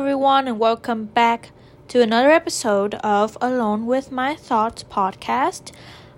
everyone, and welcome back to another episode of Alone with My Thoughts podcast.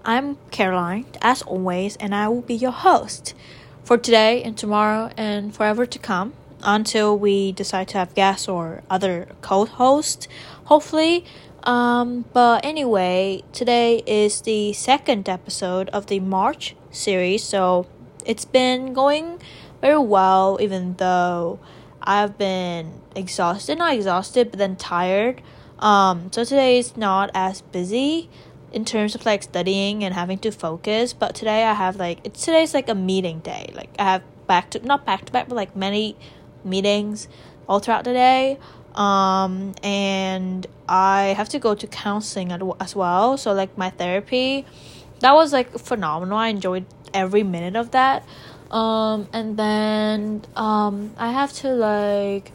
I'm Caroline, as always, and I will be your host for today and tomorrow and forever to come until we decide to have guests or other co hosts, hopefully. Um, but anyway, today is the second episode of the March series, so it's been going very well, even though I've been exhausted, not exhausted, but then tired. Um, so today is not as busy in terms of like studying and having to focus, but today I have like it's today's like a meeting day. Like I have back to not back to back, but like many meetings all throughout the day. Um, and I have to go to counseling as well. So like my therapy, that was like phenomenal. I enjoyed every minute of that. Um, and then um, I have to like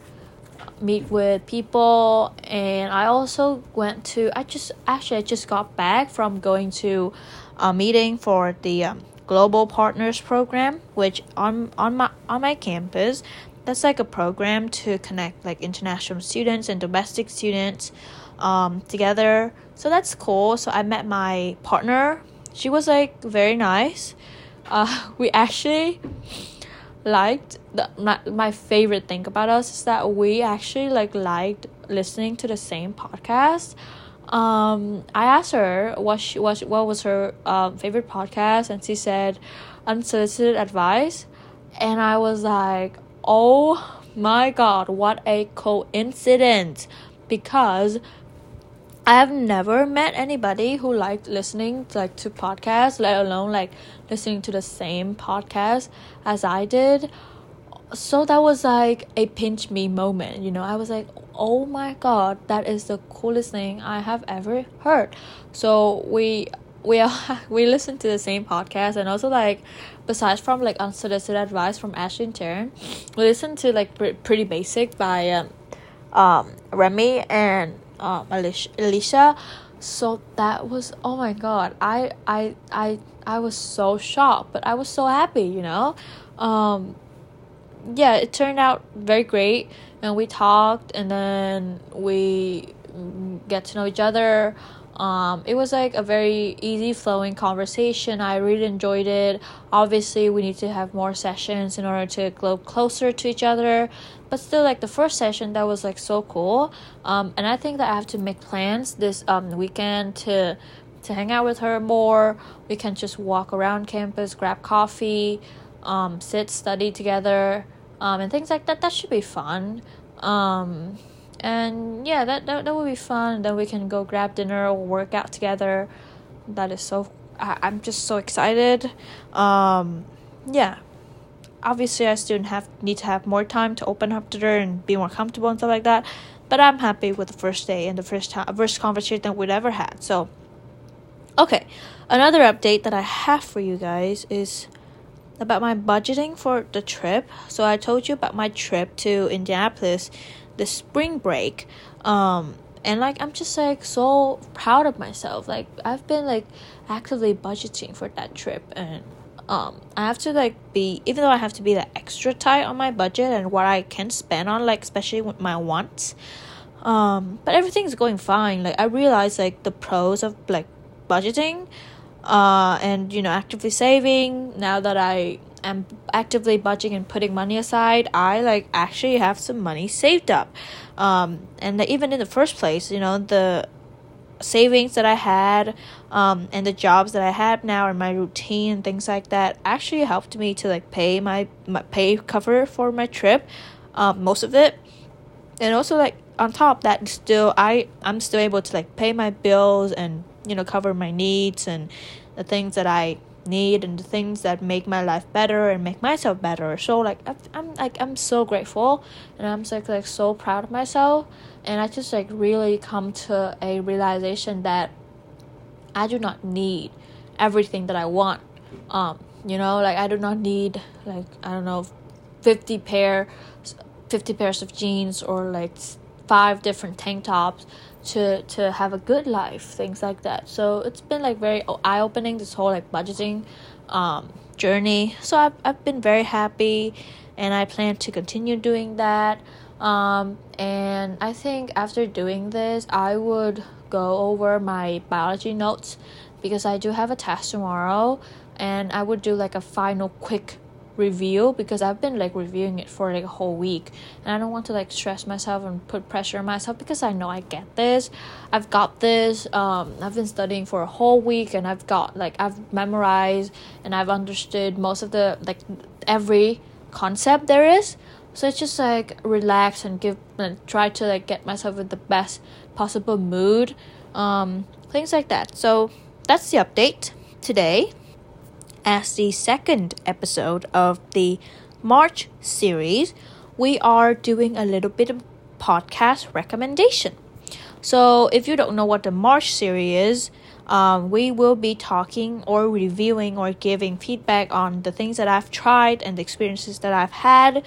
meet with people and I also went to I just actually I just got back from going to a meeting for the um, global partners program which on on my on my campus that's like a program to connect like international students and domestic students um, together. So that's cool. So I met my partner. She was like very nice uh, we actually liked the my, my favorite thing about us is that we actually like liked listening to the same podcast. Um i asked her what she what, what was her um, favorite podcast and she said unsolicited advice. And i was like oh my god what a coincidence. Because I have never met anybody who liked listening to, like to podcasts, let alone like listening to the same podcast as I did. So that was like a pinch me moment, you know. I was like, "Oh my god, that is the coolest thing I have ever heard." So we we are, we listen to the same podcast and also like besides from like unsolicited advice from Ashley and Taryn, we listen to like pretty basic by um, um Remi and um, Alisha. So that was oh my god. I I I I was so shocked, but I was so happy, you know. Um, yeah, it turned out very great, and we talked, and then we get to know each other. Um, it was like a very easy flowing conversation. I really enjoyed it. Obviously, we need to have more sessions in order to grow closer to each other. But still, like the first session, that was like so cool. Um, and I think that I have to make plans this um weekend to to hang out with her more. We can just walk around campus, grab coffee, um, sit, study together, um, and things like that. That should be fun. Um, and yeah that, that that would be fun then we can go grab dinner or work out together that is so I, i'm just so excited um yeah obviously i still have need to have more time to open up to her and be more comfortable and stuff like that but i'm happy with the first day and the first time first conversation that we'd ever had so. Okay another update that i have for you guys is about my budgeting for the trip. So i told you about my trip to indianapolis the spring break um and like i'm just like so proud of myself. Like i've been like actively budgeting for that trip and um i have to like be even though i have to be like extra tight on my budget and what i can spend on like especially with my wants um but everything's going fine like i realize like the pros of like budgeting uh and you know actively saving now that i am actively budgeting and putting money aside, I like actually have some money saved up. Um, and even in the first place, you know, the savings that I had um, and the jobs that I have now and my routine and things like that actually helped me to like pay my, my pay cover for my trip, um, most of it. And also like on top that still I I'm still able to like pay my bills and you know cover my needs and the things that I need and the things that make my life better and make myself better. So like i'm like i'm so grateful and i'm like, like so proud of myself. And i just like really come to a realization that i do not need everything that i want. Um you know like i do not need like i don't know 50 pair 50 pairs of jeans or like five different tank tops to to have a good life things like that. So it's been like very eye-opening this whole like budgeting um, journey. So I've, I've been very happy and i plan to continue doing that. Um, and I think after doing this, I would go over my biology notes because I do have a test tomorrow and I would do like a final quick review because I've been like reviewing it for like a whole week and I don't want to like stress myself and put pressure on myself because I know I get this. I've got this. Um I've been studying for a whole week and I've got like I've memorized and I've understood most of the like every concept there is. So it's just like relax and give and try to like get myself in the best possible mood. Um things like that. So that's the update today as the second episode of the March series, we are doing a little bit of podcast recommendation. So, if you don't know what the March series is, um, we will be talking or reviewing or giving feedback on the things that I've tried and the experiences that I've had,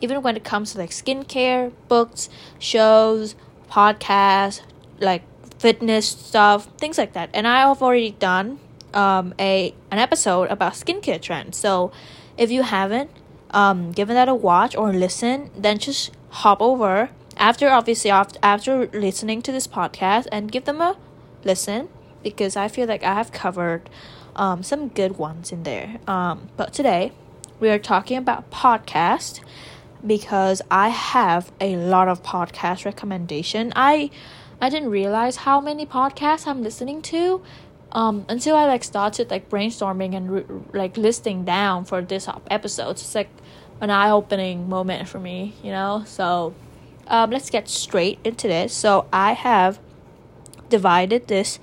even when it comes to like skincare, books, shows, podcasts, like fitness stuff, things like that. And I have already done um, a an episode about skincare trends. So if you haven't um, given that a watch or listen, then just hop over after obviously after, listening to this podcast and give them a listen because I feel like I have covered um, some good ones in there. Um, but today we are talking about podcast because I have a lot of podcast recommendation. I I didn't realize how many podcasts I'm listening to um, until I like started like brainstorming and re- like listing down for this episode. It's like an eye opening moment for me, you know. So um, let's get straight into this. So I have divided this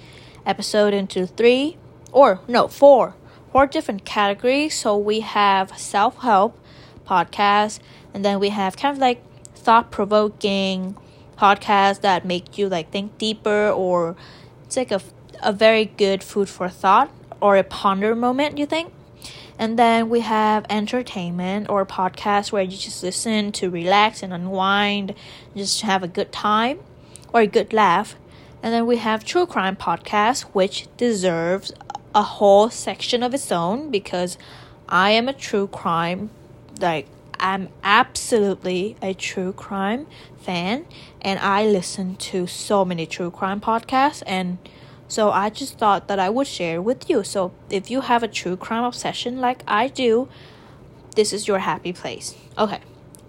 episode into three or no four four different categories. So we have self help podcast, and then we have kind of like thought provoking podcasts that make you like think deeper or it's like a a very good food for thought or a ponder moment, you think? And then we have entertainment or podcast where you just listen to relax and unwind, just have a good time or a good laugh. And then we have true crime podcast, which deserves a whole section of its own because I am a true crime like I'm absolutely a true crime fan and I listen to so many true crime podcasts and so I just thought that I would share with you. So if you have a true crime obsession like I do, this is your happy place. Okay.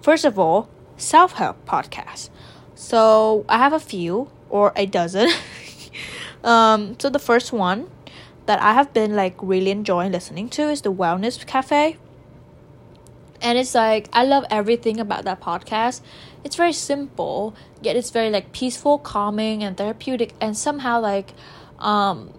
First of all, self-help podcast. So I have a few or a dozen. um so the first one that I have been like really enjoying listening to is the Wellness Cafe. And it's like I love everything about that podcast. It's very simple, yet it's very like peaceful, calming and therapeutic and somehow like um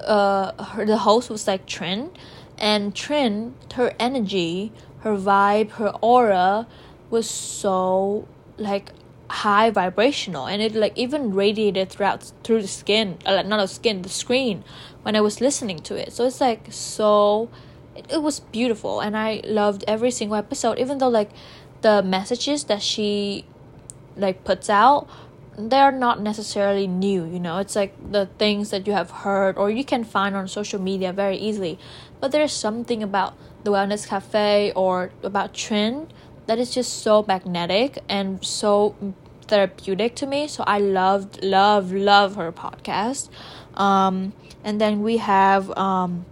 uh her, the host was like Trin and Trin her energy her vibe her aura was so like high vibrational and it like even radiated throughout through the skin uh, like not the skin the screen when I was listening to it. So it's like so it, it was beautiful and I loved every single episode even though like the messages that she like puts out they're not necessarily new you know? It's like the things that you have heard or you can find on social media very easily. But there's something about the wellness cafe or about Trin that is just so magnetic and so therapeutic to me. So i loved love love her podcast. Um and then we have um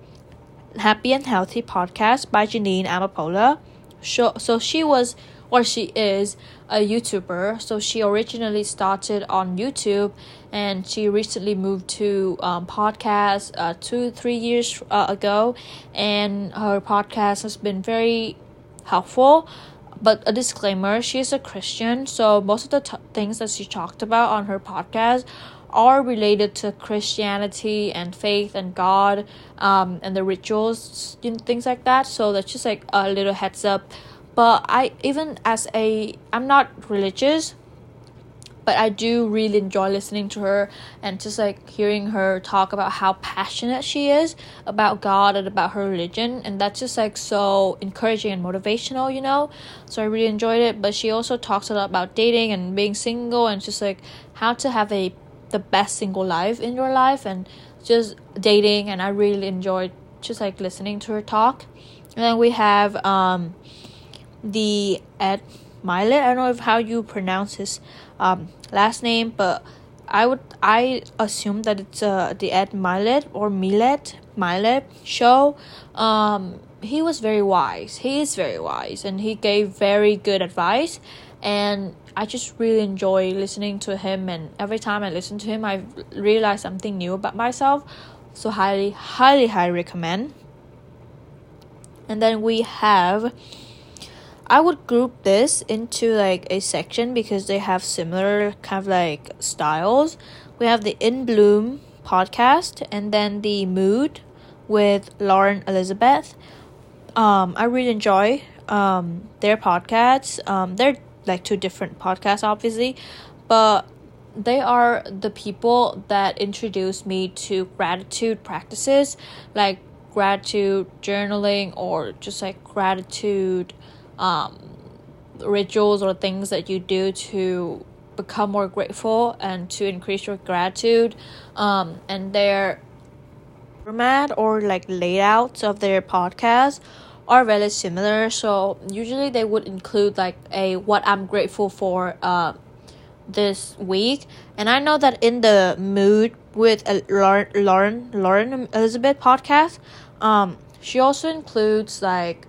happy and healthy podcast by Jeanine Amapola. So, so she was or she is a YouTuber. So she originally started on YouTube and she recently moved to um, podcast uh, two, three years uh, ago. And her podcast has been very helpful. But a disclaimer she is a Christian, so most of the t- things that she talked about on her podcast are related to Christianity and faith and God um, and the rituals and things like that. So that's just like a little heads up but I even as a I'm not religious but I do really enjoy listening to her and just like hearing her talk about how passionate she is about God and about her religion. And that's just like so encouraging and motivational you know? So I really enjoyed it. But she also talks a lot about dating and being single and just like how to have a the best single life in your life and just dating. And I really enjoyed just like listening to her talk. And then we have um the Ed Milet. I don't know if how you pronounce his um, last name, but I would I assume that it's uh, the Ed Mylett or Milet Mylett show. Um, he was very wise. He is very wise, and he gave very good advice. And I just really enjoy listening to him. And every time I listen to him, I realize something new about myself. So highly, highly, highly recommend. And then we have I would group this into like a section because they have similar kind of like styles. We have the In Bloom podcast and then the Mood with Lauren Elizabeth. Um, I really enjoy um, their podcasts. Um, they're like two different podcasts, obviously, but they are the people that introduced me to gratitude practices like gratitude journaling or just like gratitude um, rituals or things that you do to become more grateful and to increase your gratitude um, and their format or like layouts of their podcast are very similar. So usually they would include like a what i'm grateful for uh, this week. And i know that in the mood with uh, lauren lauren lauren elizabeth podcast um she also includes like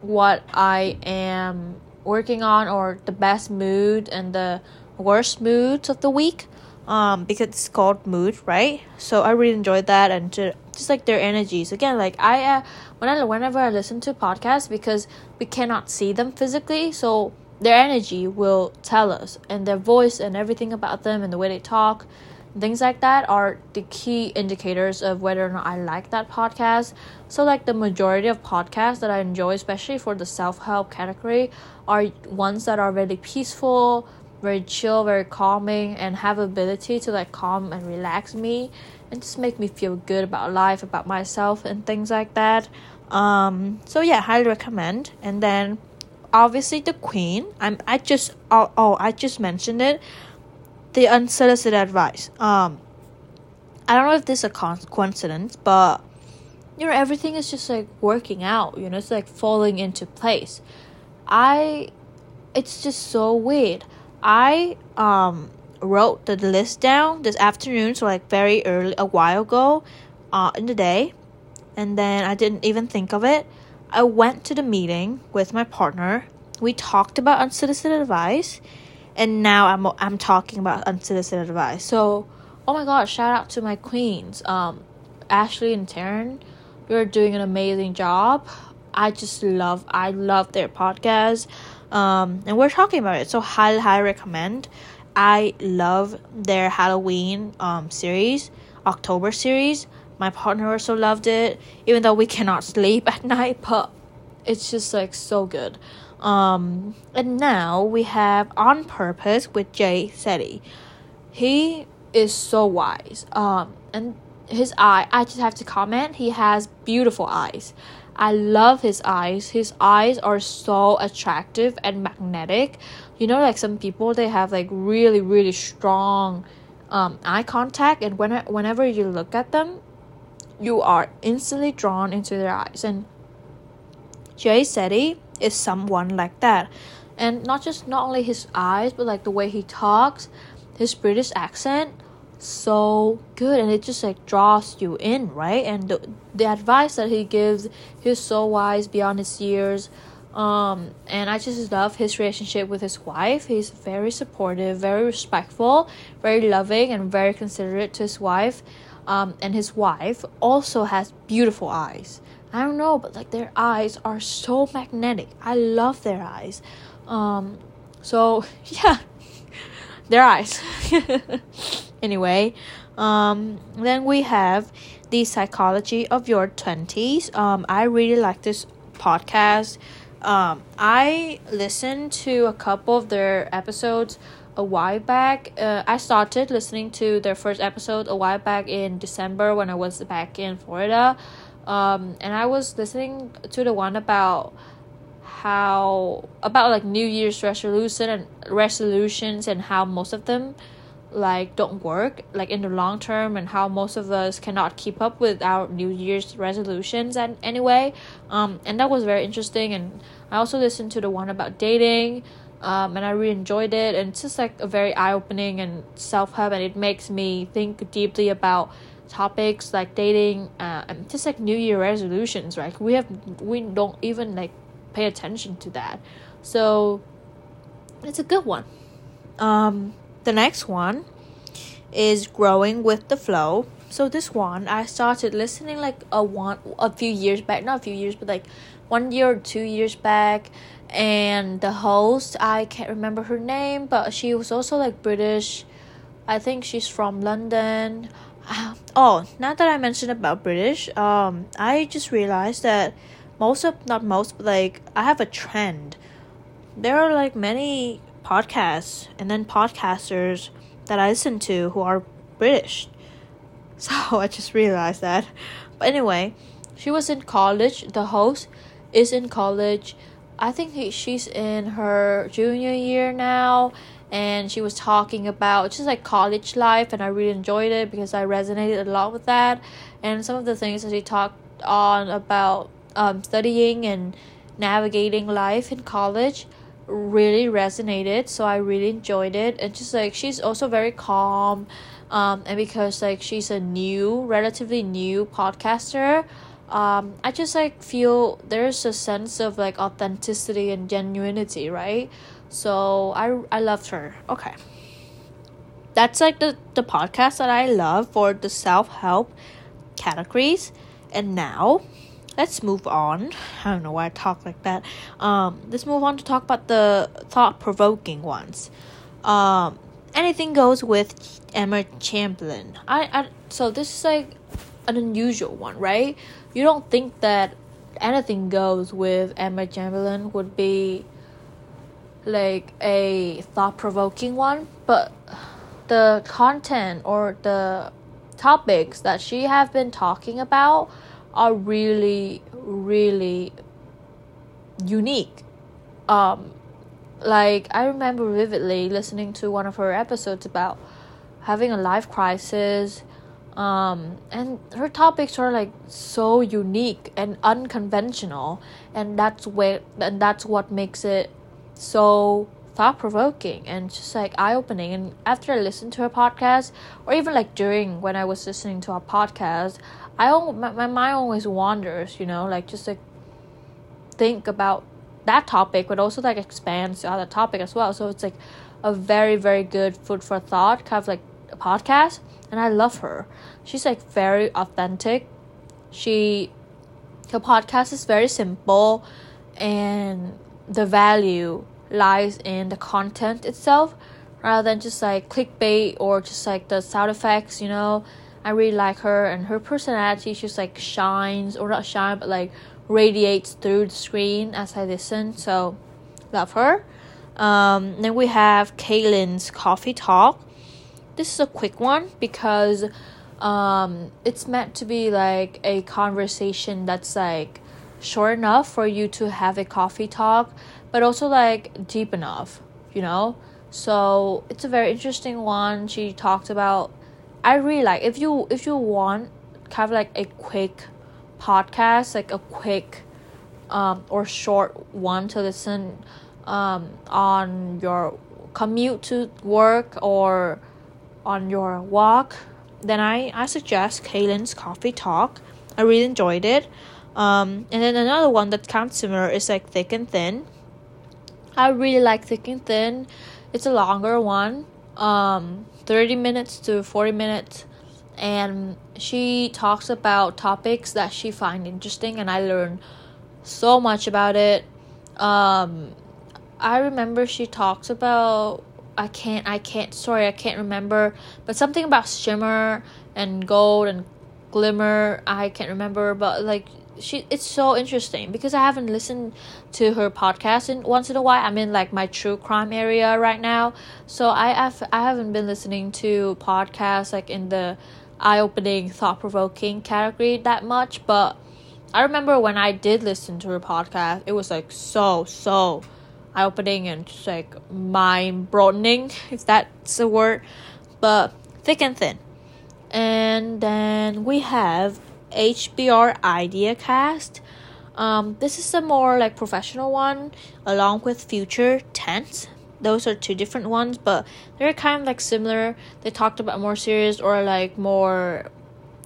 what I am working on or the best mood and the worst moods of the week um because it's called mood right? So i really enjoyed that and to, just like their energies. Again like i uh, when i whenever i listen to podcasts because we cannot see them physically so their energy will tell us and their voice and everything about them and the way they talk things like that are the key indicators of whether or not I like that podcast. So, like the majority of podcasts that I enjoy, especially for the self help category, are ones that are really peaceful, very chill, very calming, and have ability to like calm and relax me, and just make me feel good about life, about myself, and things like that. Um, so yeah, highly recommend. And then, obviously, the Queen. I'm I just oh, oh I just mentioned it the unsolicited advice. Um, I don't know if this is a coincidence, but you know everything is just like working out. You know, it's like falling into place. I, it's just so weird. I um wrote the list down this afternoon, so like very early, a while ago, uh, in the day, and then I didn't even think of it. I went to the meeting with my partner. We talked about unsolicited advice and now I'm I'm talking about unsolicited advice. So, oh my god, shout out to my queens, um, Ashley and Taryn. You're doing an amazing job. I just love I love their podcast, um, and we're talking about it. So highly highly recommend. I love their Halloween um series, October series. My partner also loved it, even though we cannot sleep at night, but it's just like so good. Um, and now we have On Purpose with Jay Shetty. He is so wise. Um, and his eye, I just have to comment, he has beautiful eyes. I love his eyes. His eyes are so attractive and magnetic. You know, like some people, they have like really, really strong um, eye contact, and when, whenever you look at them, you are instantly drawn into their eyes. And Jay Shetty, is someone like that. And not just not only his eyes but like the way he talks his british accent so good. And it just like draws you in right? And the, the advice that he gives he's so wise beyond his years. Um and i just love his relationship with his wife. He's very supportive very respectful very loving and very considerate to his wife. Um and his wife also has beautiful eyes I don't know, but like their eyes are so magnetic. I love their eyes. Um, so yeah, their eyes. anyway, um, then we have the psychology of your twenties. Um, I really like this podcast. Um, I listened to a couple of their episodes a while back. Uh, I started listening to their first episode a while back in December when I was back in Florida. Um, and I was listening to the one about how about like New Year's resolution and resolutions and how most of them like don't work like in the long term and how most of us cannot keep up with our New Year's resolutions and anyway um and that was very interesting and I also listened to the one about dating um, and I really enjoyed it. And it's just like a very eye opening and self help, and it makes me think deeply about topics like dating uh, and just like New Year resolutions. Right, we have we don't even like pay attention to that, so it's a good one. Um, the next one is growing with the flow. So this one I started listening like a one a few years back, not a few years, but like one year or two years back and the host i can't remember her name but she was also like british i think she's from london oh now that i mentioned about british um i just realized that most of not most but like i have a trend. There are like many podcasts and then podcasters that i listen to who are british. So i just realized that. But anyway she was in college. The host is in college. I think he, she's in her junior year now, and she was talking about just like college life, and I really enjoyed it because I resonated a lot with that, and some of the things that she talked on about um, studying and navigating life in college really resonated so i really enjoyed it. And just like she's also very calm um and because like she's a new relatively new podcaster um, I just like feel there's a sense of like authenticity and genuinity, right? So I I loved her. Okay. That's like the, the podcast that I love for the self help categories. And now let's move on. I don't know why I talk like that. Um, let's move on to talk about the thought provoking ones. Um, anything goes with Emma Chamberlain. I, I so this is like an unusual one, right? You don't think that anything goes with Emma Chamberlain would be like a thought provoking one, but the content or the topics that she have been talking about are really really unique um like i remember vividly listening to one of her episodes about having a life crisis um, and her topics are like so unique and unconventional and that's where and that's what makes it so thought provoking and just like eye opening and after I listened to her podcast or even like during when I was listening to a podcast I my, my mind always wanders you know like just like think about that topic but also like expands to other topic as well. So it's like a very very good food for thought kind of like podcast and I love her. She's like very authentic. She her podcast is very simple and the value lies in the content itself rather than just like clickbait or just like the sound effects, you know. I really like her and her personality just like shines or not shine but like radiates through the screen as I listen. So love her. Um, then we have Kaylin's Coffee Talk this is a quick one because um, it's meant to be like a conversation that's like short enough for you to have a coffee talk, but also like deep enough, you know? So it's a very interesting one. She talked about I really like if you if you want kind of like a quick podcast, like a quick um or short one to listen um on your commute to work or on your walk, then I, I suggest Kaylin's Coffee Talk. I really enjoyed it. Um, and then another one that of similar is like Thick and Thin. I really like Thick and Thin. It's a longer one, um, 30 minutes to 40 minutes. And she talks about topics that she find interesting, and I learn so much about it. Um, I remember she talks about I can't I can't sorry I can't remember but something about shimmer and gold and glimmer I can't remember but like she it's so interesting because I haven't listened to her podcast in once in a while. I'm in like my true crime area right now. So I have I haven't been listening to podcasts like in the eye-opening thought-provoking category that much but I remember when I did listen to her podcast it was like so so eye opening and just like mind broadening, if that's a word. But thick and thin. And then we have HBR Idea Cast. Um, this is a more like professional one, along with Future Tense. Those are two different ones, but they're kind of like similar. They talked about more serious or like more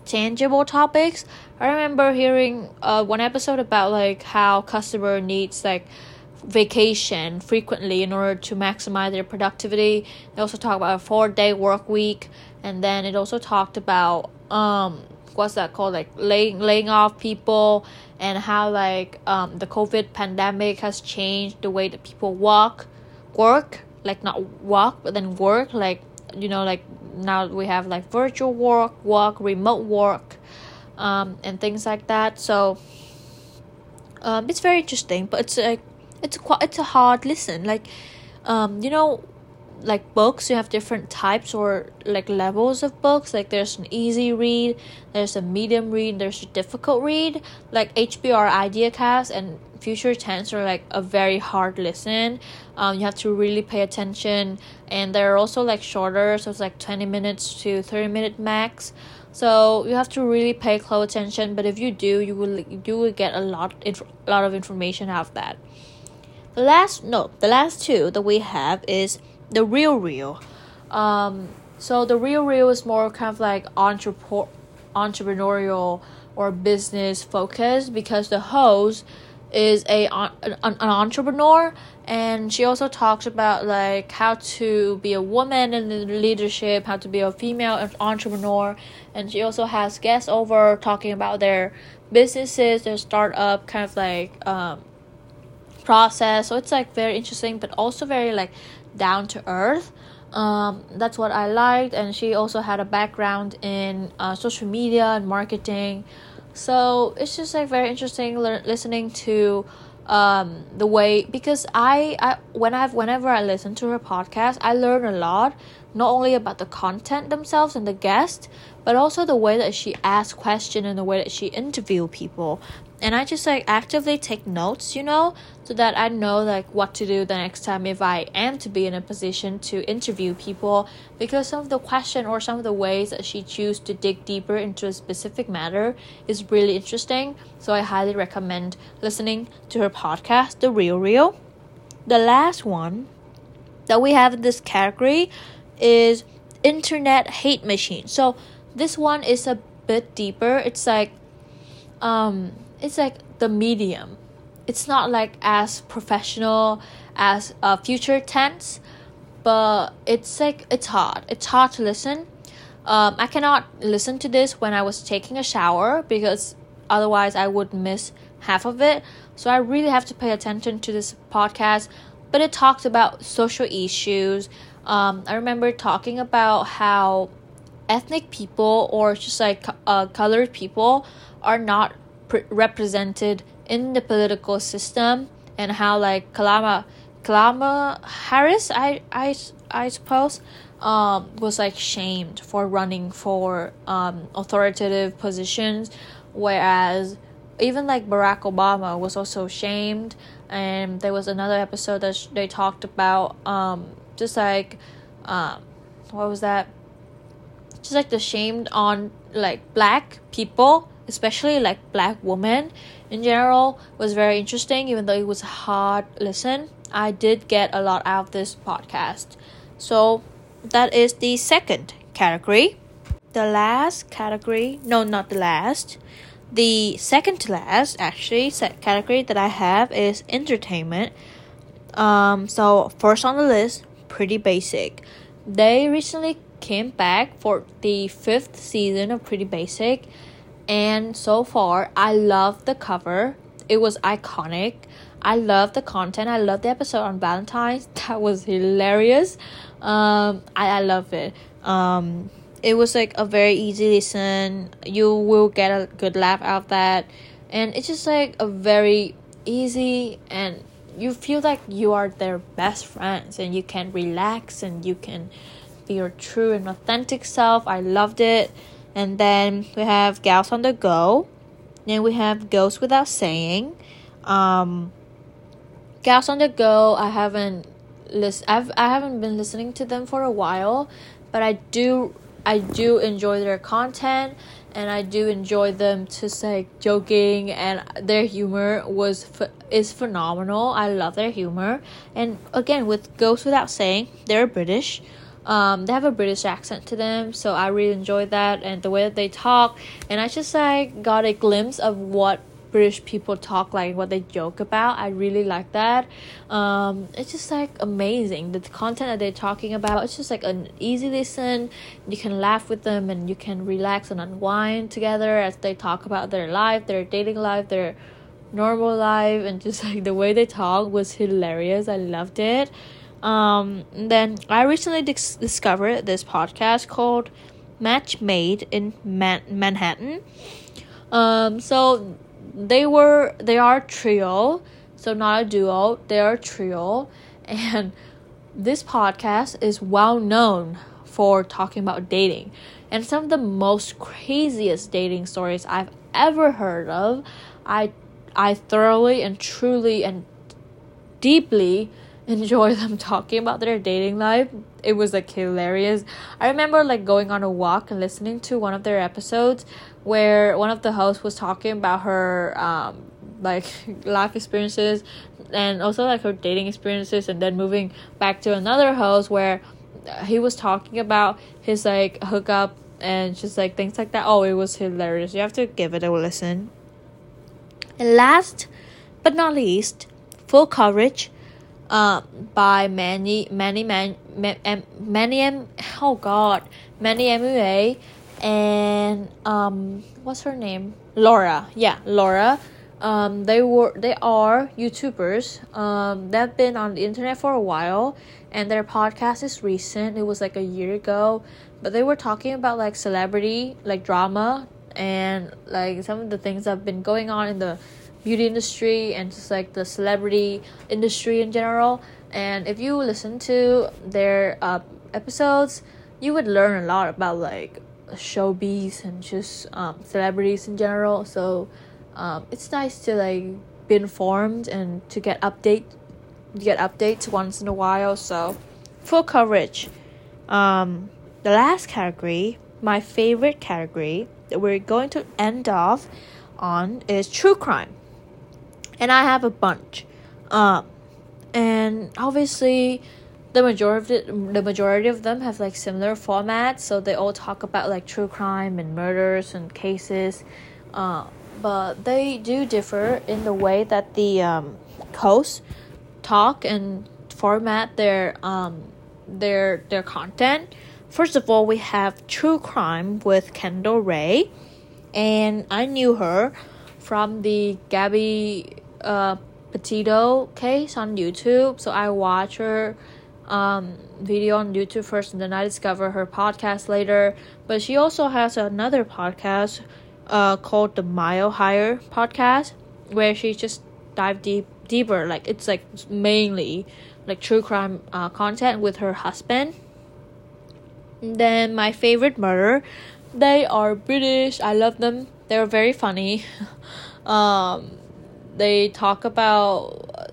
tangible topics. I remember hearing uh, one episode about like how customer needs like vacation frequently in order to maximize their productivity. They also talk about a four day work week, and then it also talked about um what's that called like laying laying off people and how like um the COVID pandemic has changed the way that people walk work like not walk but then work like you know like now we have like virtual work work remote work um and things like that so um it's very interesting but it's like it's quite it's a hard listen. Like um you know like books you have different types or like levels of books. Like there's an easy read there's a medium read there's a difficult read. Like hbr ideacast and future tense are like a very hard listen. Um, you have to really pay attention. And they're also like shorter so it's like 20 minutes to 30 minute max. So you have to really pay close attention. But if you do you will you will get a lot a lot of information out of that the last no the last two that we have is the real real. Um, so the real real is more kind of like entrepreneur, entrepreneurial or business focused because the host is a an, an entrepreneur and she also talks about like how to be a woman in the leadership how to be a female entrepreneur and she also has guests over talking about their businesses their startup kind of like um, process so it's like very interesting but also very like down to earth. Um, that's what I liked, and she also had a background in uh, social media and marketing. So it's just like very interesting le- listening to um, the way because I, I when I've whenever I listen to her podcast, I learn a lot not only about the content themselves and the guest, but also the way that she asks questions and the way that she interview people and I just like actively take notes, you know, so that I know like what to do the next time if I am to be in a position to interview people because some of the question or some of the ways that she choose to dig deeper into a specific matter is really interesting. So I highly recommend listening to her podcast, The Real Real. The last one that we have in this category is internet hate machine. So this one is a bit deeper. It's like um it's like the medium. It's not like as professional as a future tense, but it's like it's hard. It's hard to listen. Um, I cannot listen to this when I was taking a shower because otherwise I would miss half of it. So I really have to pay attention to this podcast. But it talks about social issues. Um, I remember talking about how ethnic people or just like uh, colored people are not represented in the political system and how like Kalama Kalama Harris I I I suppose um was like shamed for running for um authoritative positions whereas even like Barack Obama was also shamed. And there was another episode that sh- they talked about um just like um what was that just like the shamed on like black people especially like black women in general was very interesting even though it was hard listen. I did get a lot out of this podcast. So that is the second category. The last category no not the last. The second to last actually set category that i have is entertainment. Um so first on the list pretty basic. They recently came back for the fifth season of pretty basic and so far I love the cover. It was iconic. I love the content. I love the episode on Valentine's. That was hilarious. Um, I, I love it. Um, it was like a very easy listen. You will get a good laugh out of that. And it's just like a very easy and you feel like you are their best friends and you can relax and you can be your true and authentic self. I loved it. And then we have Gals on the Go. Then we have Goes Without Saying. Um, Gals on the Go, I haven't list I've I haven't been listening to them for a while, but I do I do enjoy their content and I do enjoy them just like joking and their humor was is phenomenal. I love their humor. And again, with goes without saying, they're British. Um, they have a British accent to them, so I really enjoyed that and the way that they talk. And I just like got a glimpse of what British people talk like what they joke about. I really like that. Um, it's just like amazing. The content that they're talking about, it's just like an easy listen. You can laugh with them and you can relax and unwind together as they talk about their life, their dating life, their normal life, and just like the way they talk was hilarious. I loved it. Um, then I recently dis- discovered this podcast called Match Made in Man- Manhattan. Um, so they were they are trio, so not a duo. They are trio, and this podcast is well known for talking about dating and some of the most craziest dating stories I've ever heard of. I I thoroughly and truly and deeply enjoy them talking about their dating life. It was like hilarious. I remember like going on a walk and listening to one of their episodes where one of the hosts was talking about her um like life experiences and also like her dating experiences and then moving back to another host where he was talking about his like hookup and just like things like that. Oh, it was hilarious. You have to give it a listen. And last but not least, full coverage uh, by many many Man, Man, Manny M oh god Manny MUA and um what's her name? Laura yeah Laura. Um they were they are YouTubers. Um they've been on the internet for a while and their podcast is recent. It was like a year ago. But they were talking about like celebrity like drama and like some of the things that have been going on in the beauty industry and just like the celebrity industry in general. And if you listen to their uh, episodes, you would learn a lot about like showbiz and just um, celebrities in general. So um, it's nice to like be informed and to get update, get updates once in a while. So full coverage. Um, the last category, my favorite category that we're going to end off on is true crime and I have a bunch. Um, and obviously, the majority of the, the majority of them have like similar formats, so they all talk about like true crime and murders and cases. Uh, but they do differ in the way that the um, hosts talk and format their um, their their content. First of all, we have true crime with Kendall Rae, and I knew her from the Gabby uh, Petito case on YouTube. So I watch her um, video on YouTube first, and then I discover her podcast later. But she also has another podcast uh, called the Mile Higher podcast, where she just dive deep deeper. Like it's like mainly like true crime uh, content with her husband. And then my favorite murder, they are British. I love them. They're very funny. um, they talk about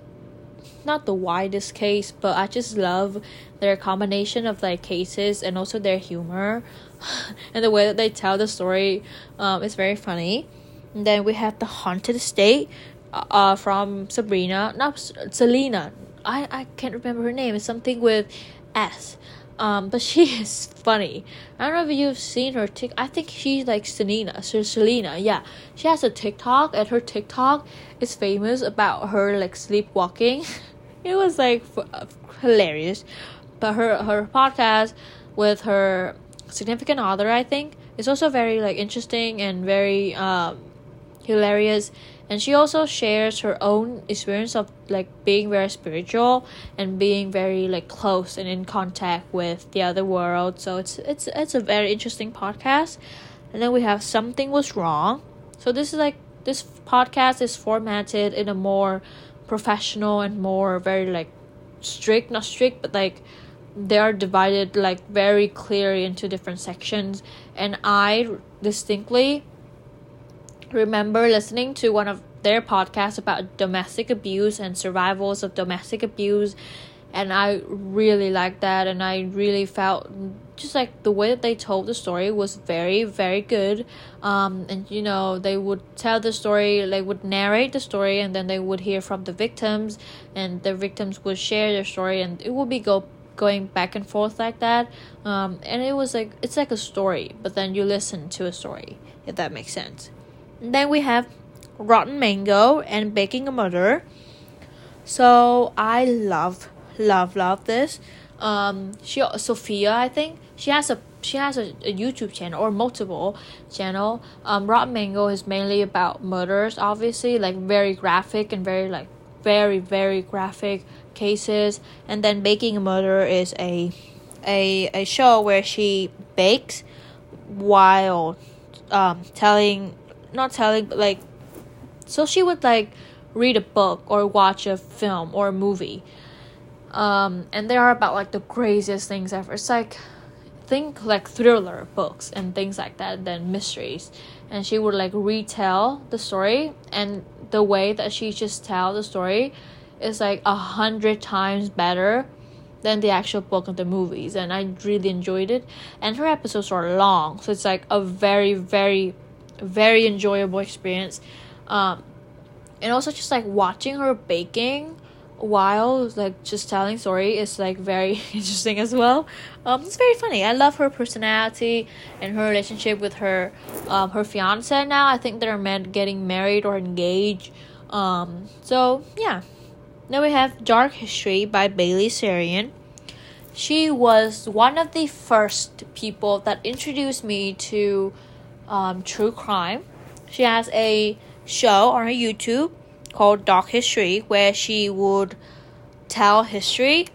not the widest case, but I just love their combination of like cases and also their humor and the way that they tell the story um, is very funny. And then we have the haunted estate uh, uh from Sabrina, not Selena. I I can't remember her name. It's something with S. Um, but she is funny. I don't know if you've seen her tick. I think she's like Selena. So Selena, yeah, she has a TikTok, and her TikTok is famous about her like sleepwalking. it was like f- hilarious. But her her podcast with her significant other, I think, is also very like interesting and very um hilarious and she also shares her own experience of like being very spiritual and being very like close and in contact with the other world. So it's it's it's a very interesting podcast. And then we have something was wrong. So this is like this podcast is formatted in a more professional and more very like strict not strict but like they are divided like very clearly into different sections. And i distinctly remember listening to one of their podcasts about domestic abuse and survivals of domestic abuse and I really liked that, and I really felt just like the way that they told the story was very very good. Um, and you know they would tell the story they would narrate the story and then they would hear from the victims and the victims would share their story and it would be go going back and forth like that. Um, and it was like it's like a story but then you listen to a story if that makes sense then we have rotten mango and baking a murder. So i love love love this. Um she sophia i think she has a she has a, a youtube channel or multiple channel. Um rotten mango is mainly about murders obviously like very graphic and very like very very graphic cases. And then baking a murder is a a a show where she bakes while um telling not telling but like so she would like read a book or watch a film or a movie. Um and they are about like the craziest things ever. It's like think like thriller books and things like that than mysteries. And she would like retell the story and the way that she just tell the story is like a hundred times better than the actual book of the movies and i really enjoyed it. And her episodes are long so it's like a very very very enjoyable experience. Um and also just like watching her baking while like just telling story is like very interesting as well. Um it's very funny. I love her personality and her relationship with her um her fiance now. I think they're men getting married or engaged. Um so yeah. Then we have dark history by bailey sarian. She was one of the first people that introduced me to um, true crime she has a show on her youtube called Dark History, where she would tell history,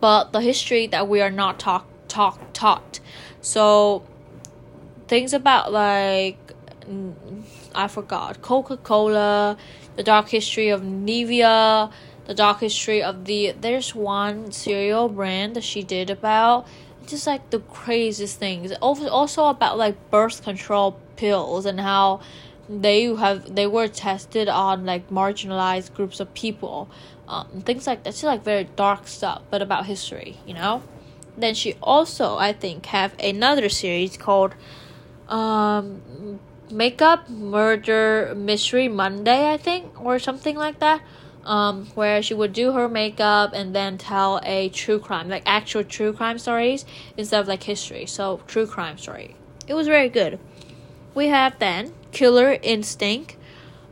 but the history that we are not talk talk taught. So things about like I forgot Coca Cola, the dark history of Nivea, the dark history of the there's one cereal brand that she did about just like the craziest things. Also about like birth control pills and how they have they were tested on like marginalized groups of people um, things like that's like very dark stuff but about history you know? Then she also i think have another series called um makeup murder mystery monday i think or something like that um where she would do her makeup and then tell a true crime like actual true crime stories instead of like history so true crime story it was very good we have then Killer Instinct.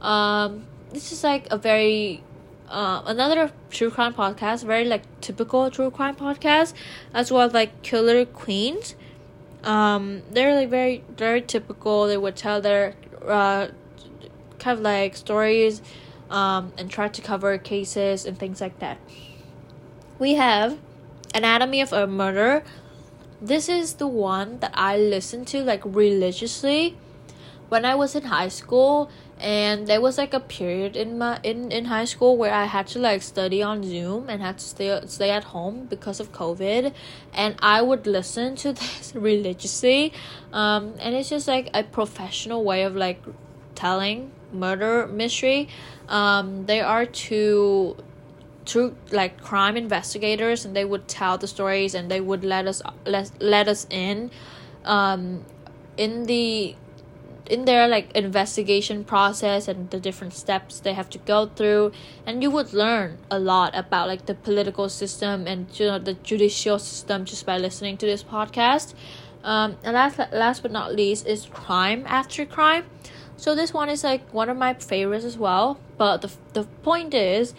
Um, this is like a very uh, another true crime podcast, very like typical true crime podcast, as well as like Killer Queens. Um, they're like very very typical. They would tell their uh, kind of like stories, um, and try to cover cases and things like that. We have Anatomy of a Murder. This is the one that I listened to like religiously when I was in high school and there was like a period in my in, in high school where I had to like study on Zoom and had to stay stay at home because of COVID and I would listen to this religiously um and it's just like a professional way of like telling murder mystery. Um there are two true like crime investigators and they would tell the stories and they would let us let, let us in. Um in the in their like investigation process and the different steps they have to go through and you would learn a lot about like the political system and you know the judicial system just by listening to this podcast. Um, and last last but not least is crime after crime so this one is like one of my favorites as well but the, the point is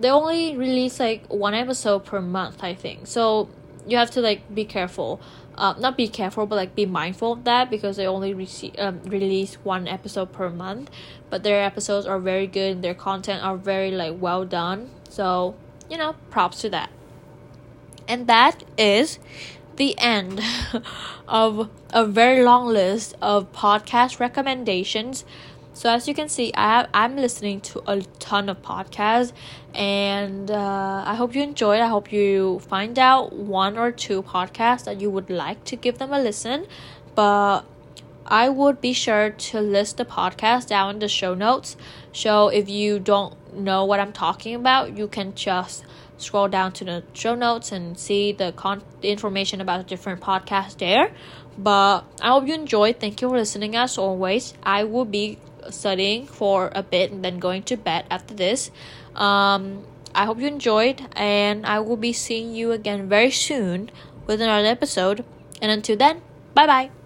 they only release like one episode per month i think. So you have to like be careful. Uh, not be careful but like be mindful of that because they only um, release one episode per month but their episodes are very good and their content are very like well done. So you know props to that. And that is the end of a very long list of podcast recommendations so as you can see, I have, I'm listening to a ton of podcasts, and uh, I hope you enjoy. I hope you find out one or two podcasts that you would like to give them a listen. But I would be sure to list the podcast down in the show notes. So if you don't know what I'm talking about, you can just scroll down to the show notes and see the con information about different podcasts there. But I hope you enjoyed. Thank you for listening as always. I will be studying for a bit and then going to bed after this. Um, I hope you enjoyed, and I will be seeing you again very soon with another episode. And until then, bye bye.